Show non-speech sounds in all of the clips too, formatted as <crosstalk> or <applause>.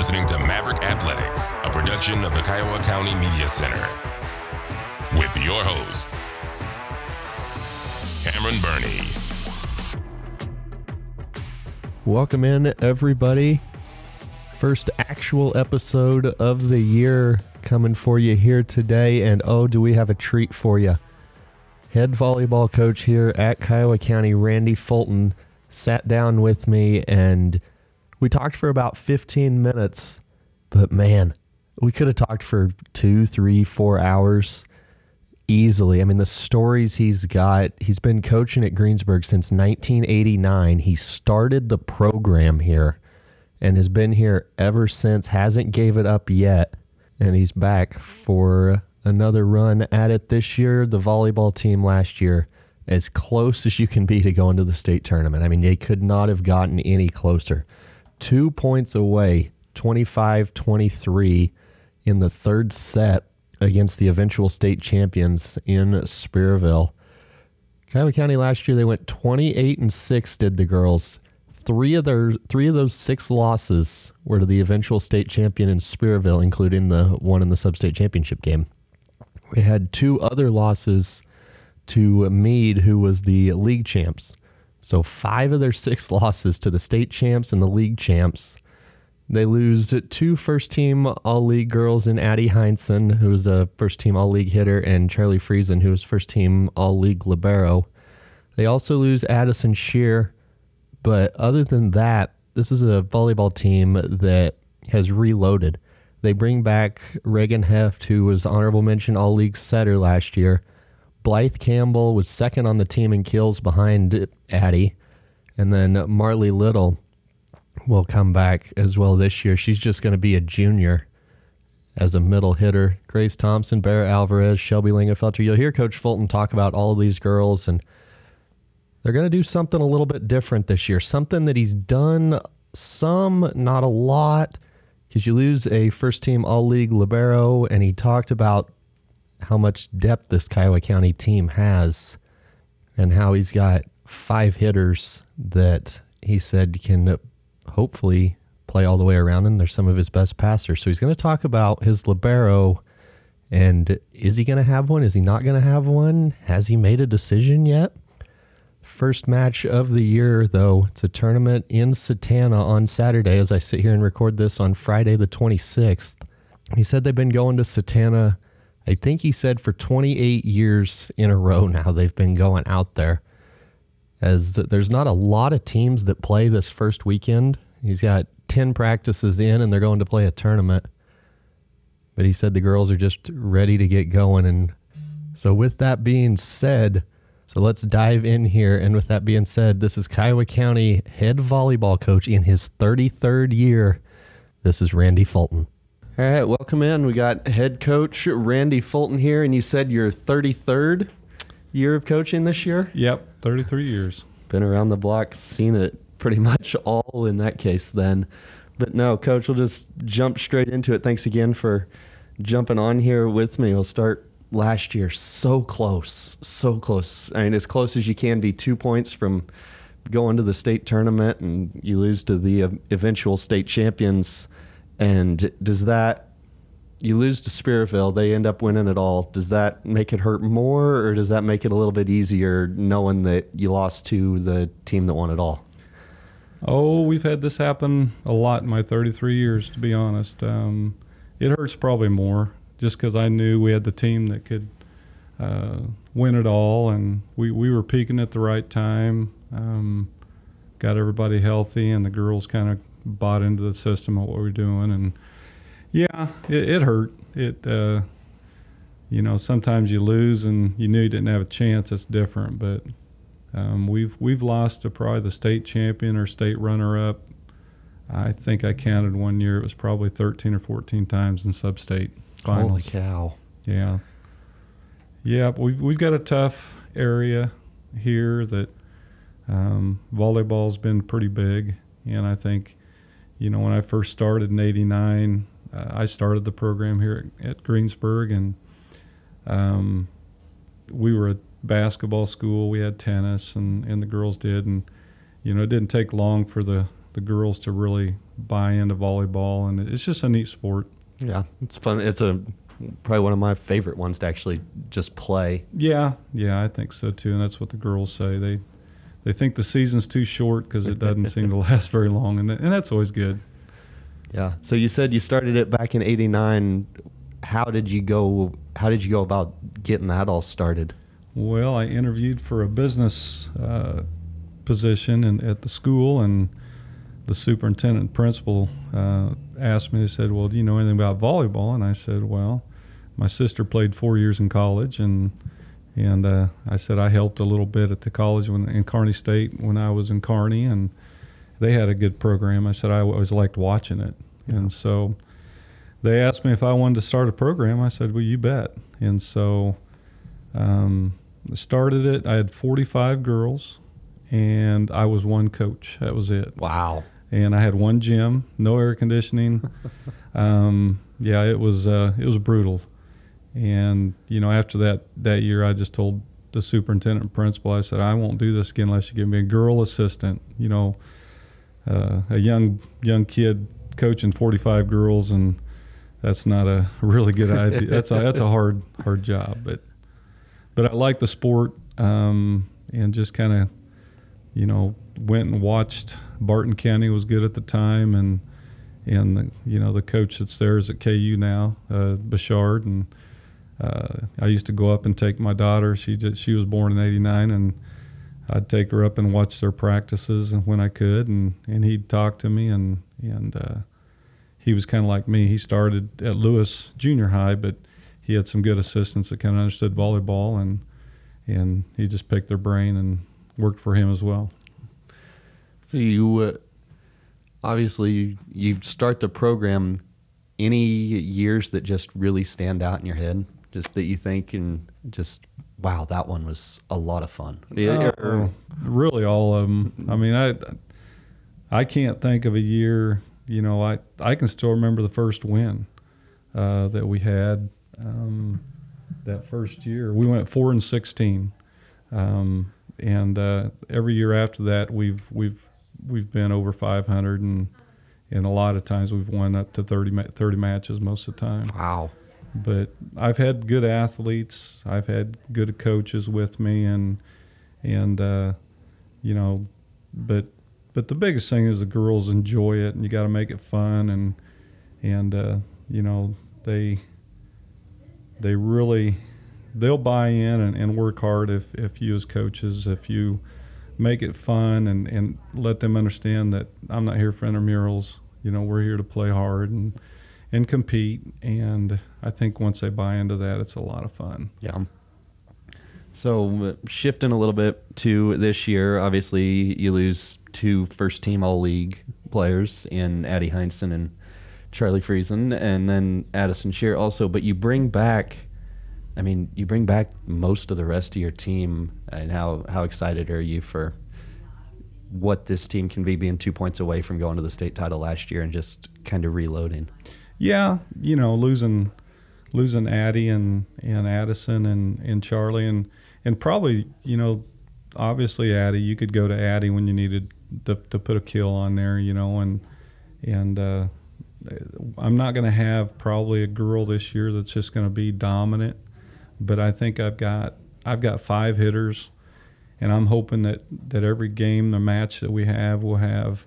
listening to Maverick Athletics, a production of the Kiowa County Media Center. With your host, Cameron Burney. Welcome in, everybody. First actual episode of the year coming for you here today. And oh, do we have a treat for you? Head volleyball coach here at Kiowa County, Randy Fulton, sat down with me and we talked for about 15 minutes. But man, we could have talked for two, three, four hours easily. I mean, the stories he's got, he's been coaching at Greensburg since 1989. He started the program here and has been here ever since, hasn't gave it up yet. And he's back for another run at it this year. The volleyball team last year, as close as you can be to going to the state tournament. I mean, they could not have gotten any closer. Two points away, 25 23 in the third set against the eventual state champions in Spearville. Kiowa County last year they went 28 and 6 did the girls. Three of their three of those six losses were to the eventual state champion in Spearville, including the one in the sub-state championship game. We had two other losses to Meade, who was the league champs. So five of their six <laughs> losses to the state champs and the league champs they lose two first team All League girls in Addie Heinsohn, who was a first team All League hitter, and Charlie Friesen, who was first team All League Libero. They also lose Addison Shear. But other than that, this is a volleyball team that has reloaded. They bring back Reagan Heft, who was honorable mention All League setter last year. Blythe Campbell was second on the team in kills behind Addie. And then Marley Little will come back as well this year. She's just going to be a junior as a middle hitter. Grace Thompson, Bear Alvarez, Shelby Lingenfelter. You'll hear Coach Fulton talk about all of these girls, and they're going to do something a little bit different this year. Something that he's done some, not a lot, because you lose a first team All League Libero, and he talked about how much depth this Kiowa County team has and how he's got five hitters that he said can hopefully play all the way around and they're some of his best passers. So he's going to talk about his libero and is he going to have one? Is he not going to have one? Has he made a decision yet? First match of the year, though. It's a tournament in Satanta on Saturday as I sit here and record this on Friday, the 26th. He said they've been going to Satanta, I think he said for 28 years in a row now, they've been going out there as there's not a lot of teams that play this first weekend. He's got 10 practices in and they're going to play a tournament. But he said the girls are just ready to get going. And so, with that being said, so let's dive in here. And with that being said, this is Kiowa County head volleyball coach in his 33rd year. This is Randy Fulton. All right, welcome in. We got head coach Randy Fulton here, and you said your 33rd year of coaching this year? Yep. 33 years. Been around the block, seen it pretty <laughs> much all in that case then. But no, coach, we'll just jump straight into it. Thanks again for jumping on here with me. We'll start last year. So close, so close. I mean, as close as you can be, two points from going to the state tournament, and you lose to the eventual state champions. And does that you lose to Spearville, they end up winning it all. Does that make it hurt more, or does that make it a little bit easier knowing that you lost to the team that won it all? Oh, we've had this happen a lot in my 33 years, to be honest. Um, it hurts probably more just because I knew we had the team that could uh, win it all, and we, we were peaking at the right time. Um, got everybody healthy, and the girls kind of bought into the system of what we're doing, and yeah, it, it hurt. It, uh, you know, sometimes you lose and you knew you didn't have a chance. It's different, but um, we've we've lost to probably the state champion or state runner-up. I think I counted one year. It was probably 13 or 14 times in sub-state finals. Holy cow! Yeah, yeah. We've we've got a tough area here that um, volleyball's been pretty big, and I think, you know, when I first started in '89, uh, I started the program here at, at Greensburg, and um, we were a basketball school. We had tennis, and, and the girls did, and you know it didn't take long for the the girls to really buy into volleyball, and it's just a neat sport. Yeah, it's fun. It's a probably one of my favorite ones to actually just play. Yeah, yeah, I think so too, and that's what the girls say. They they think the season's too short because it doesn't seem to <laughs> last very long, and and that's always good. Yeah. So you said you started it back in '89. How did you go? How did you go about getting that all started? Well, I interviewed for a business uh, position in, at the school, and the superintendent and principal uh, asked me. They said, "Well, do you know anything about volleyball?" And I said, "Well, my sister played four years in college, and and uh, I said I helped a little bit at the college when in Kearney State when I was in Kearney, and they had a good program. I said I always liked watching it, yeah. and so they asked me if I wanted to start a program. I said, "Well, you bet." And so um, started it. I had 45 girls, and I was one coach. That was it. Wow. And I had one gym, no air conditioning. <laughs> um, yeah, it was uh, it was brutal. And you know, after that that year, I just told the superintendent and principal, I said, I won't do this again unless you give me a girl assistant. You know, uh, a young young kid coaching 45 girls, and that's not a <laughs> really good idea. that's a that's a hard hard job, but but I like the sport um, and just kind of you know went and watched. Barton County was good at the time, and and the, you know the coach that's there is at KU now, uh, Bechard, and uh, I used to go up and take my daughter. She just, she was born in '89, and I'd take her up and watch their practices when I could, and, and he'd talk to me, and and uh, he was kind of like me. He started at Lewis Junior High, but he had some good assistants that kind of understood volleyball, and and he just picked their brain and worked for him as well. So you uh, obviously you, you start the program. Any years that just really stand out in your head, just that you think and just wow, that one was a lot of fun. Uh, really, all of them. I mean, I I can't think of a year. You know, I I can still remember the first win uh, that we had um, that first year. We went four and sixteen, um, and uh, every year after that, we've we've we've been over five hundred, and and a lot of times we've won up to 30, 30 matches most of the time. Wow but I've had good athletes. I've had good coaches with me, and and uh, you know, but but the biggest thing is the girls enjoy it, and you got to make it fun, and and uh, you know they they really they'll buy in and, and work hard if if you as coaches if you make it fun and and let them understand that I'm not here for intramurals. You know, we're here to play hard and and compete. And I think once they buy into that, it's a lot of fun. Yeah. So uh, shifting a little bit to this year, obviously you lose two first team all league players in Addie Heinsohn and Charlie Friesen, and then Addison Shear also. But you bring back, I mean, you bring back most of the rest of your team. And how how excited are you for what this team can be, being two points away from going to the state title last year and just kind of reloading? Yeah, you know, losing losing Addie and, and Addison and, and Charlie and and probably, you know, obviously Addie, you could go to Addie when you needed to, to put a kill on there, you know, and and uh, I'm not going to have probably a girl this year that's just going to be dominant, but I think I've got I've got five hitters, and I'm hoping that that every game, the match that we have, will have,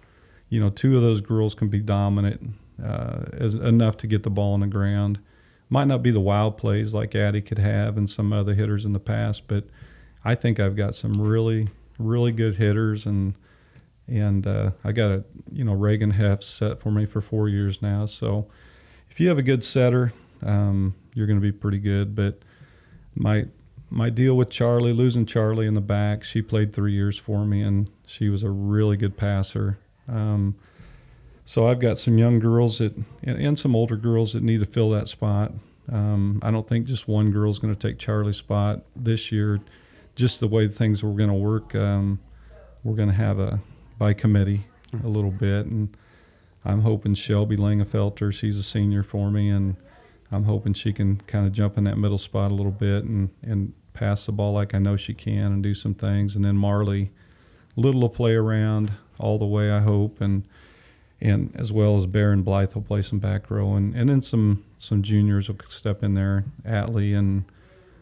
you know, two of those girls can be dominant uh, as enough to get the ball on the ground. Might not be the wild plays like Addie could have and some other hitters in the past, but I think I've got some really, really good hitters, and and uh, I got a you know Reagan Heft set for me for four years now. So if you have a good setter, um, you're going to be pretty good. But my my deal with Charlie, losing Charlie in the back, she played three years for me, and she was a really good passer. Um, so I've got some young girls that and, some older girls that need to fill that spot. Um, I don't think just one girl is going to take Charlie's spot this year. Just the way things were going to work, um, we're going to have a by committee a little bit, and I'm hoping Shelby Lingenfelter, she's a senior for me, and I'm hoping she can kind of jump in that middle spot a little bit and and pass the ball like I know she can and do some things. And then Marley, little to play around all the way, I hope, and and as well as Bear and Blythe will play some back row, and, and then some some juniors will step in there, Atley and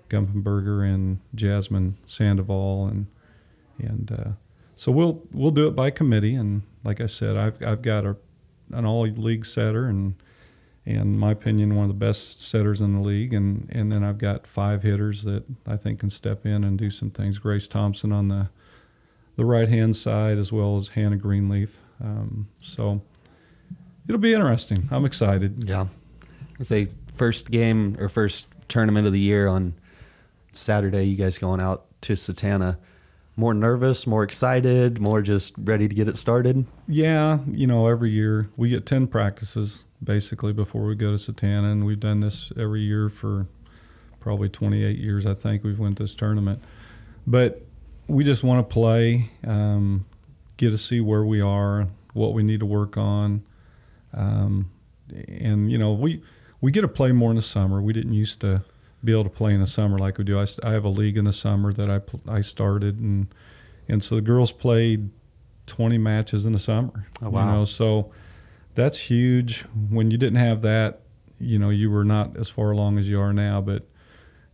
Gumpenberger and Jasmine Sandoval, and and uh, so we'll we'll do it by committee, and like I said, I've I've got a an all league setter, and and my opinion, one of the best setters in the league, and and then I've got five hitters that I think can step in and do some things. Grace Thompson on the the right hand side, as well as Hannah Greenleaf. Um, so it'll be interesting. I'm excited. Yeah. I say first game or first tournament of the year on Saturday. You guys going out to Satanta? More nervous, more excited, more just ready to get it started. Yeah, you know, every year we get ten practices basically before we go to Satanta, and we've done this every year for probably 28 years. I think we've went this tournament, but we just want to play, um, get to see where we are, what we need to work on, um, and you know we we get to play more in the summer. We didn't used to be able to play in the summer like we do. I, I have a league in the summer that I I started, and and so the girls played 20 matches in the summer. Oh, wow! You know, so that's huge. When you didn't have that, you know, you were not as far along as you are now. But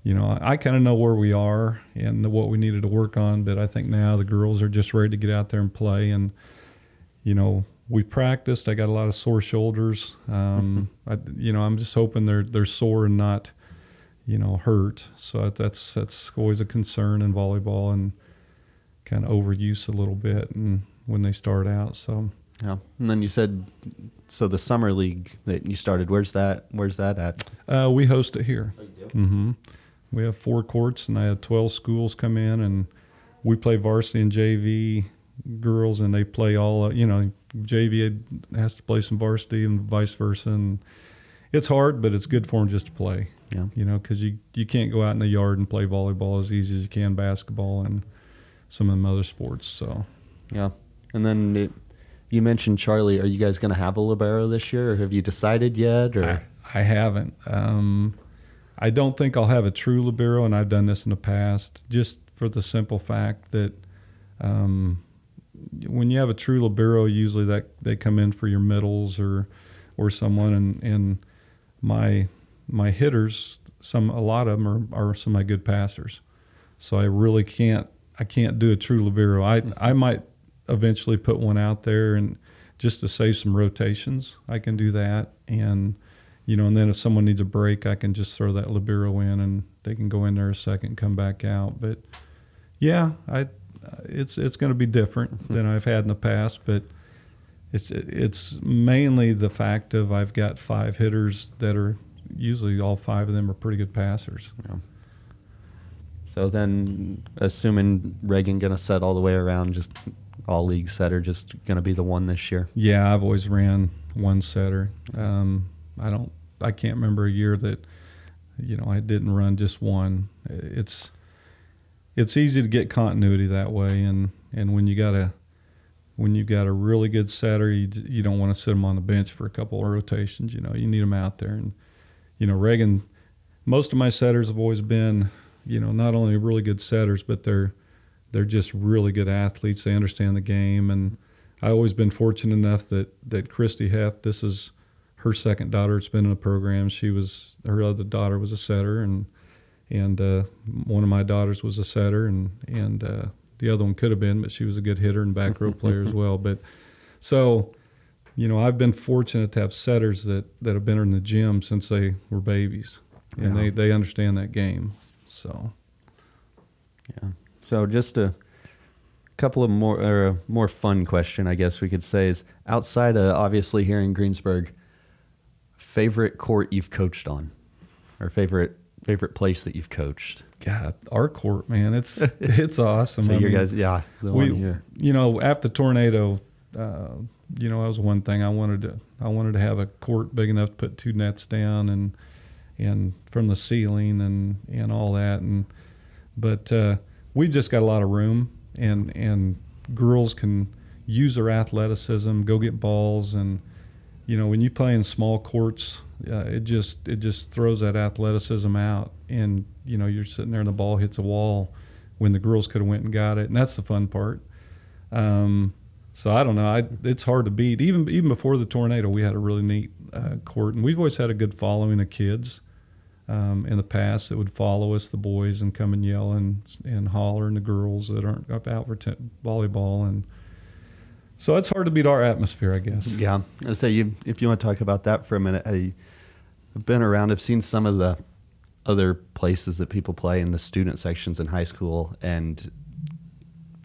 you know, I, kind of know where we are and what we needed to work on. But I think now the girls are just ready to get out there and play. And you know, we practiced. I got a lot of sore shoulders. Um, <laughs> I, you know, I'm just hoping they're they're sore and not, you know, hurt. So that's that's always a concern in volleyball and kind of overuse a little bit and when they start out. So yeah, and then you said so the summer league that you started. Where's that? Where's that at? Uh, we host it here. Mm-hmm. We have four courts, and I had twelve schools come in, and we play varsity and JV girls, and they play all. You know, JV has to play some varsity, and vice versa. And it's hard, but it's good for them just to play. Yeah. You know, because you you can't go out in the yard and play volleyball as easy as you can basketball and some of the other sports. So. Yeah, and then it, you mentioned Charlie. Are you guys going to have a libero this year, or have you decided yet? Or I, I haven't. Um, I don't think I'll have a true libero, and I've done this in the past, just for the simple fact that um, when you have a true libero, usually that they come in for your middles or or someone, and and my my hitters, some a lot of them are, are some of my good passers, so I really can't I can't do a true libero. I I might eventually put one out there and just to save some rotations, I can do that. And you know, and then if someone needs a break, I can just throw that libero in and they can go in there a second, come back out. But yeah, I it's it's going to be different than I've had in the past, but it's it's mainly the fact of I've got five hitters that are usually all five of them are pretty good passers. Yeah. So then, assuming Reagan going to set all the way around, just all league setter, just going to be the one this year. Yeah, I've always ran one setter. Um, I don't, I can't remember a year that, you know, I didn't run just one. It's, it's easy to get continuity that way, and and when you got a, when you got a really good setter, you you don't want to sit them on the bench for a couple of rotations. You know, you need them out there, and you know, Reagan. Most of my setters have always been you know, not only really good setters, but they're they're just really good athletes. They understand the game, and I've always been fortunate enough that that Christy Heft, this is her second daughter. It's been in a program. She was her other daughter was a setter, and and uh, one of my daughters was a setter, and and uh, the other one could have been, but she was a good hitter and back row player as <laughs> well. But so, you know, I've been fortunate to have setters that that have been in the gym since they were babies, and yeah. they they understand that game. So, yeah. So just a couple of more or a more fun question, I guess we could say is outside of obviously here in Greensburg, favorite court you've coached on, or favorite favorite place that you've coached. God, our court, man, it's <laughs> it's awesome. so I mean, guys, yeah, we. You know, after tornado, uh, you know, that was one thing I wanted to. I wanted to have a court big enough to put two nets down and and from the ceiling and and all that and but uh, we've just got a lot of room and and girls can use their athleticism go get balls and you know when you play in small courts uh, it just it just throws that athleticism out and you know you're sitting there and the ball hits a wall when the girls could have went and got it and that's the fun part Um, so I don't know. I, it's hard to beat. Even even before the tornado, we had a really neat uh, court, and we've always had a good following of kids. Um, in the past, that would follow us, the boys, and come and yell and and holler, and the girls that aren't up out for t- volleyball, and so it's hard to beat our atmosphere, I guess. Yeah, I say you if you want to talk about that for a minute. I, I've been around. I've seen some of the other places that people play in the student sections in high school, and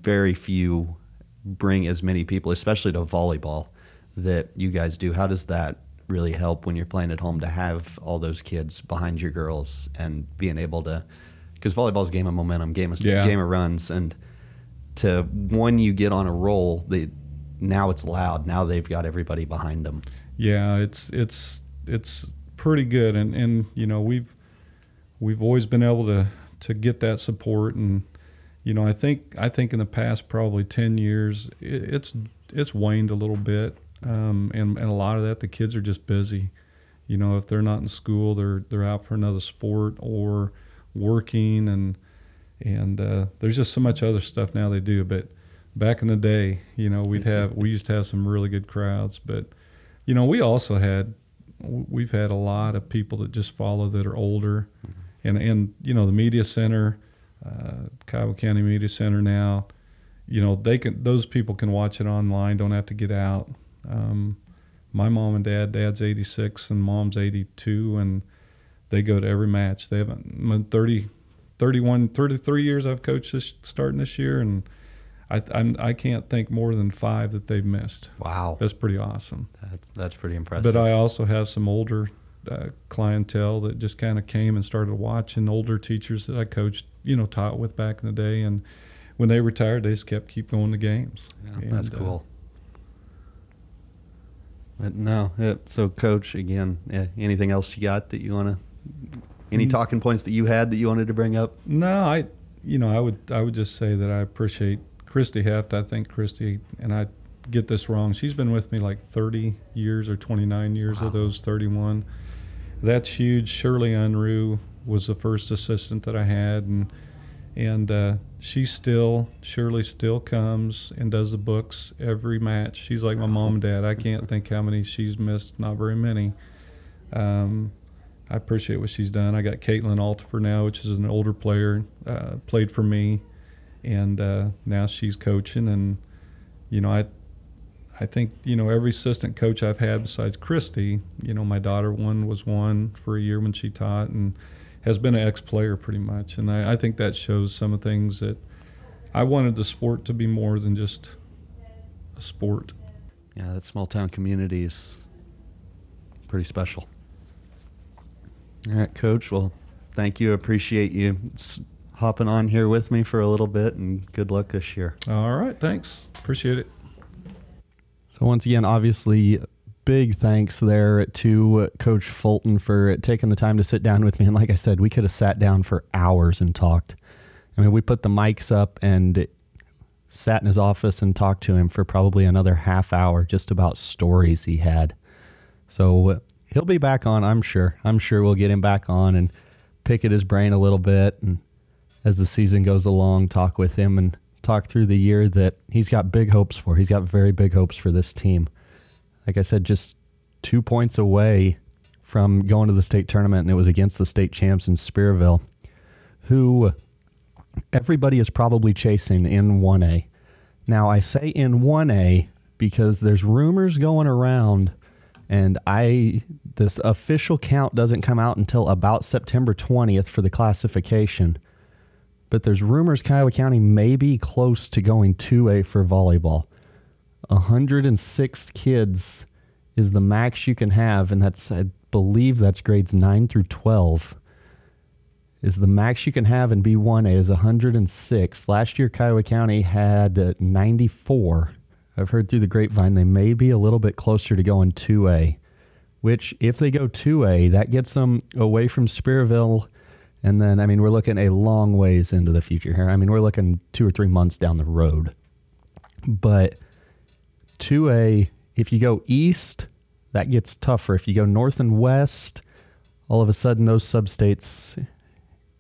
very few bring as many people, especially to volleyball, that you guys do. How does that really help when you're playing at home to have all those kids behind your girls and being able to? Because volleyball's a game of momentum, game of Yeah. game of runs, and to when you get on a roll, they now it's loud. Now they've got everybody behind them. Yeah, it's it's it's pretty good, and and you know we've we've always been able to to get that support, and you know I think I think in the past probably ten years it, it's it's waned a little bit, um, and and a lot of that the kids are just busy. You know, if they're not in school, they're they're out for another sport or working, and and uh, there's just so much other stuff now they do. But back in the day, you know, we'd have we used to have some really good crowds, but you know, we also had we've had a lot of people that just follow that are older, and and you know the media center, uh, Kiowa County Media Center now, you know they can those people can watch it online, don't have to get out. Um, my mom and dad, dad's 86 and mom's 82, and they go to every match. They haven't in 30, 31, 33 years I've coached this starting this year, and I, I I can't think more than five that they've missed. Wow, That's pretty awesome. that's that's pretty impressive. But I also have some older uh, clientele that just kind of came and started watching older teachers that I coached, you know, taught with back in the day, and when they retired, they just kept keep going to games. Yeah, that's And, uh, cool. But no, yeah, so coach again. Yeah, anything else you got that you want to? Any Mm. talking points that you had that you wanted to bring up? No, I, you know, I would I would just say that I appreciate Christy Heft. I think Christy and I get this wrong. She's been with me like 30 years or 29 years Wow. of those 31. That's huge. Shirley Unruh was the first assistant that I had, and and uh, she still Shirley still comes and does the books every match. She's like my mom and dad. I can't think how many she's missed. Not very many. Um, I appreciate what she's done. I got Caitlin Altifer now, which is an older player, uh, played for me, and uh, now she's coaching. And you know, I, I think you know every assistant coach I've had besides Christy. You know, my daughter one was one for a year when she taught, and has been an ex-player pretty much. And I, I think that shows some of the things that I wanted the sport to be more than just a sport. Yeah, that small town community is pretty special. All right, coach. Well, thank you. Appreciate you s- hopping on here with me for a little bit, and good luck this year. All right, thanks. Appreciate it. So once again, obviously, big thanks there to uh, Coach Fulton for taking the time to sit down with me. And like I said, we could have sat down for hours and talked. I mean, we put the mics up and sat in his office and talked to him for probably another half hour just about stories he had. So uh, he'll be back on, I'm sure. I'm sure we'll get him back on and pick at his brain a little bit and as the season goes along, talk with him and talk through the year that he's got big hopes for. He's got very big hopes for this team. Like I said, just two points away from going to the state tournament, and it was against the state champs in Spearville, who everybody is probably chasing in 1A. Now, I say in 1A because there's rumors going around, and I this official count doesn't come out until about September 20th for the classification but there's rumors Kiowa County may be close to going 2A for volleyball. 106 kids is the max you can have, and that's, I believe that's grades 9 through 12. Is the max you can have in B1A is 106. Last year, Kiowa County had uh, 94. I've heard through the grapevine they may be a little bit closer to going 2A, which, if they go 2A, that gets them away from Spearville and then, I mean, we're looking a long ways into the future here. I mean, we're looking two or three months down the road. But 2A, if you go east, that gets tougher. If you go north and west, all of a sudden, those substates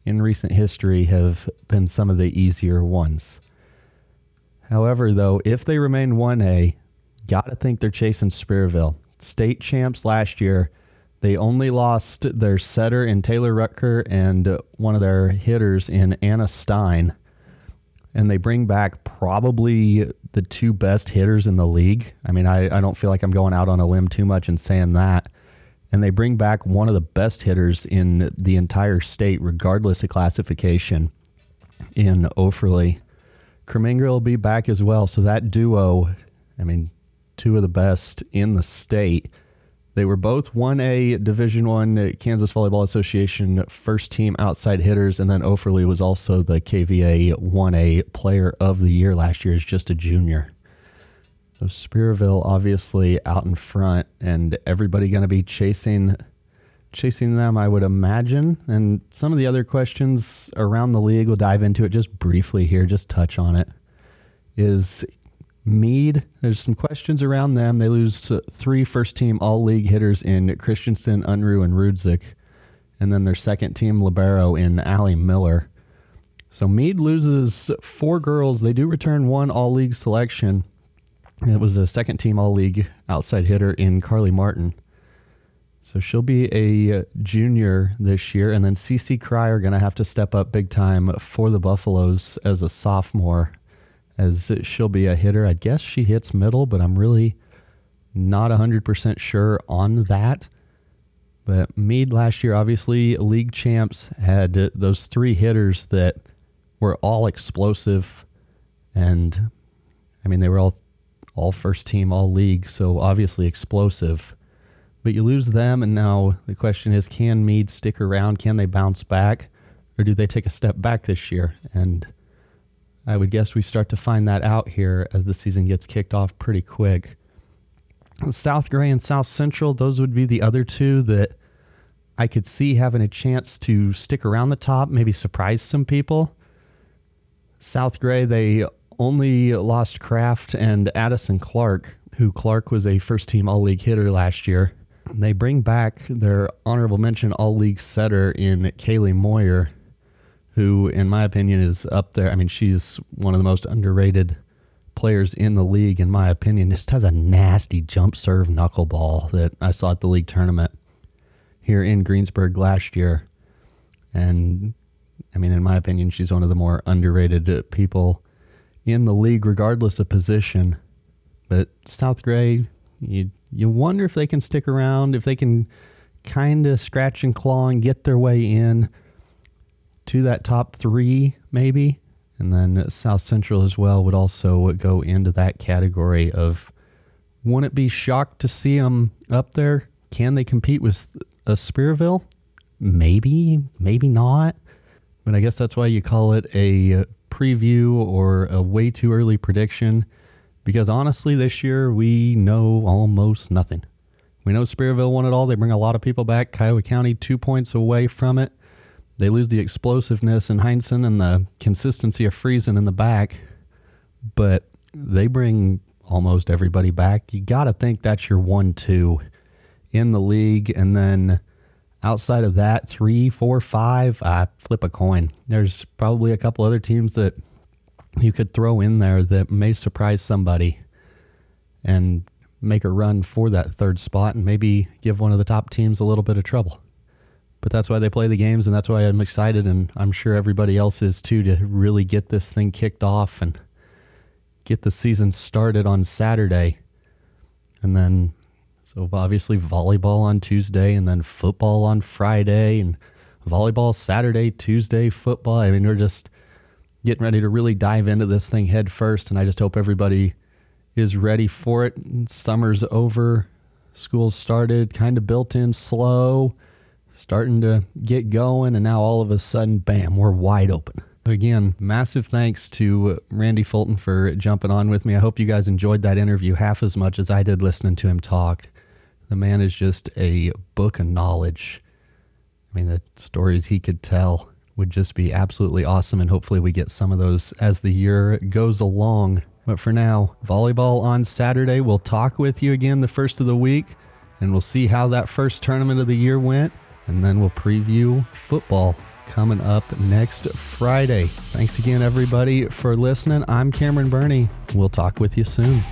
in recent history have been some of the easier ones. However, though, if they remain 1A, gotta think they're chasing Spearville. State champs last year. They only lost their setter in Taylor Rutker and one of their hitters in Anna Stein. And they bring back probably the two best hitters in the league. I mean, I, I don't feel like I'm going out on a limb too much and saying that. And they bring back one of the best hitters in the entire state, regardless of classification, in Offerly. Kremingra will be back as well. So that duo, I mean, two of the best in the state. They were both 1A Division 1 Kansas Volleyball Association first team outside hitters and then Offerly was also the KVA 1A player of the year last year as just a junior. So Spearville obviously out in front and everybody going to be chasing chasing them I would imagine and some of the other questions around the league we'll dive into it just briefly here just touch on it is Meade, there's some questions around them. They lose three first team all league hitters in Christensen, Unruh, and Rudzik. And then their second team libero in Allie Miller. So Meade loses four girls. They do return one all league selection. It was a second team all league outside hitter in Carly Martin. So she'll be a junior this year. And then CC Cry are going to have to step up big time for the Buffaloes as a sophomore as she'll be a hitter. I guess she hits middle, but I'm really not 100% sure on that. But Meade last year, obviously, league champs had those three hitters that were all explosive. And I mean, they were all, all first team, all league, so obviously explosive. But you lose them, and now the question is can Meade stick around? Can they bounce back? Or do they take a step back this year? And I would guess we start to find that out here as the season gets kicked off pretty quick. South Gray and South Central, those would be the other two that I could see having a chance to stick around the top, maybe surprise some people. South Gray, they only lost Kraft and Addison Clark, who Clark was a first team all league hitter last year. They bring back their honorable mention all league setter in Kaylee Moyer, who, in my opinion, is up there. I mean, she's one of the most underrated players in the league, in my opinion. Just has a nasty jump serve knuckleball that I saw at the league tournament here in Greensburg last year. And I mean, in my opinion, she's one of the more underrated people in the league, regardless of position. But South Gray, you you wonder if they can stick around, if they can kind of scratch and claw and get their way in to that top three, maybe. And then South Central as well would also go into that category of wouldn't be shocked to see them up there? Can they compete with a Spearville? Maybe, maybe not. But I guess that's why you call it a uh, preview or a way too early prediction. Because honestly, this year we know almost nothing. We know Spearville won it all. They bring a lot of people back. Kiowa County two points away from it. They lose the explosiveness in Heinsohn and the consistency of Friesen in the back, but they bring almost everybody back. You got to think that's your one two in the league. And then outside of that, three, four, five, I flip a coin. There's probably a couple other teams that you could throw in there that may surprise somebody and make a run for that third spot and maybe give one of the top teams a little bit of trouble but that's why they play the games and that's why I'm excited and I'm sure everybody else is too to really get this thing kicked off and get the season started on Saturday. And then so obviously volleyball on Tuesday and then football on Friday and volleyball Saturday, Tuesday, football. I mean, we're just getting ready to really dive into this thing head first and I just hope everybody is ready for it. Summer's over, school's started, kind of built in slow starting to get going, and now all of a sudden, bam, we're wide open. Again, massive thanks to uh, Randy Fulton for jumping on with me. I hope you guys enjoyed that interview half as much as I did listening to him talk. The man is just a book of knowledge. I mean, the stories he could tell would just be absolutely awesome, and hopefully, we get some of those as the year goes along. But for now, volleyball on Saturday. We'll talk with you again the first of the week, and we'll see how that first tournament of the year went and then we'll preview football coming up next Friday. Thanks again, everybody, for listening. I'm Cameron Burney. We'll talk with you soon.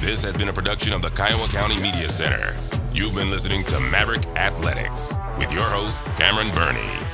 This has been a production of the Kiowa County Media Center. You've been listening to Maverick Athletics with your host, Cameron Burney.